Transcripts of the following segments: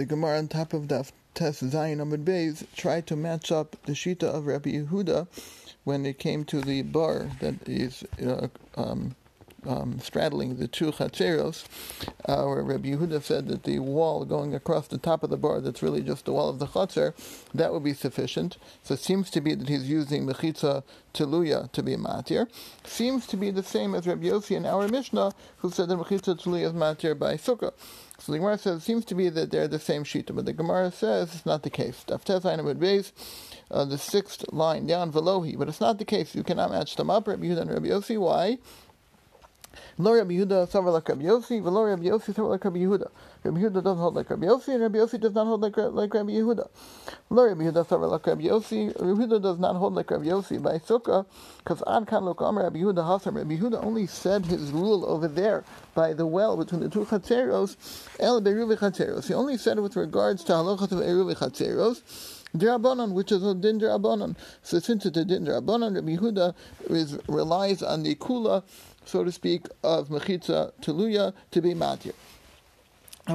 the Gemara on top of Daf Tes Zayin Amud Beis tried to match up the Shita of Rabbi Yehuda when it came to the bar that is uh, um, um, straddling the two chatzeros, uh, where Rabbi Yehuda said that the wall going across the top of the bar, that's really just the wall of the chatzer, that would be sufficient. So it seems to be that he's using mechitza teluya to be matir. Seems to be the same as Rabbi Yossi in our Mishnah, who said that mechitza teluya is matir by sukkah. So the Gemara says it seems to be that they're the same shita, but the Gemara says it's not the case. Daftez uh, the sixth line down, Velohi, but it's not the case. You cannot match them up, Rabbi Yehuda and Rabbi Yossi. Why? Lo Rabbi Yehuda savar like Rabbi Yossi, v'lo Rabbi Yossi savar like Rabbi Yehuda. Rabbi Yehuda doesn't hold like Rabbi Yossi, and Rabbi Yossi does not hold like, like Rabbi Yehuda. Rabbi Yehuda does not hold like Rabbi Yossi by Sukkah, because Ad Kan Lo Amar Rabbi Yehuda Hasam. Rabbi Yehuda only said his rule over there by the well between the two Chatzeros, El Beruvi Chatzeros. He only said it with regards to halachas of Eruvi Chatzeros. Dirabanan, which is a din. So since it's a din dirabanan, Rabbi Yehuda is, relies on the kula so to speak, of mechitza teluya to be matir.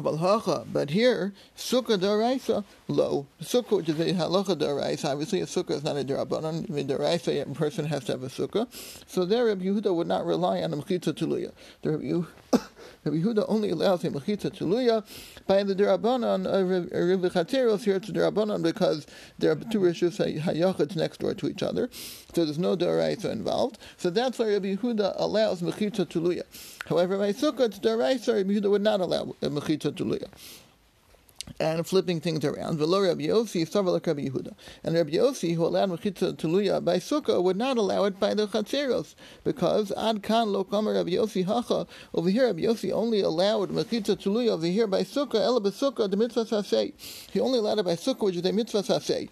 But here, sukkah daraisa low. Sukkah, which is a halacha daraisa, obviously a sukkah is not a darabanan. In daraisa, a person has to have a sukkah. So there, Rabbi Yehuda would not rely on a mechitza teluya. The Rabbi Rabbi Yehuda only allows a mechitza teluya by the derabanan uh, of Rabbi uh, Chatzeros. Here it's derabanan because there are two rishus hayachats next door to each other, so there's no deraisa involved. So that's why Rabbi Yehuda allows mechitza teluya. However, by sukkah it's deraisa. Rabbi Yehuda would not allow a mechitza teluya and flipping things around. Velo Rabbi Yossi, Savalak Rabbi Yehuda. And Rabbi Yossi, who allowed Mechitza Teluya by Sukkah, would not allow it by the Chatzeros, because Ad Kan Lo Kamer Rabbi Yossi Hacha, over here Rabbi Yossi only allowed Mechitza Teluya over here by Sukkah, Ela Sukkah, the Mitzvas Asei. He only allowed it by Sukkah, which is a Mitzvas Asei.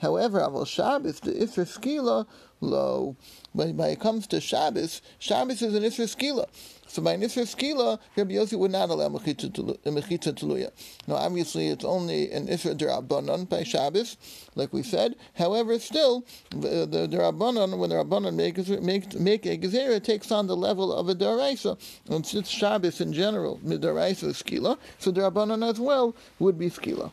However, Aval Shabbos, the Isra Skila, lo, when, it comes to Shabbos, Shabbos is an Isra Skila. So by Nisr Skila, Rabbi Yossi would not allow uh, Mechitza Teluya. Now, obviously, it's only an Isra Derabanan by Shabbos, like we said. However, still, the, uh, the Derabanan, when the Rabbanan make, make, make a Gezerah, takes on the level of a Daraisa. And since Shabbos in general, Midaraisa is Skila, so Derabanan as well would be Skila.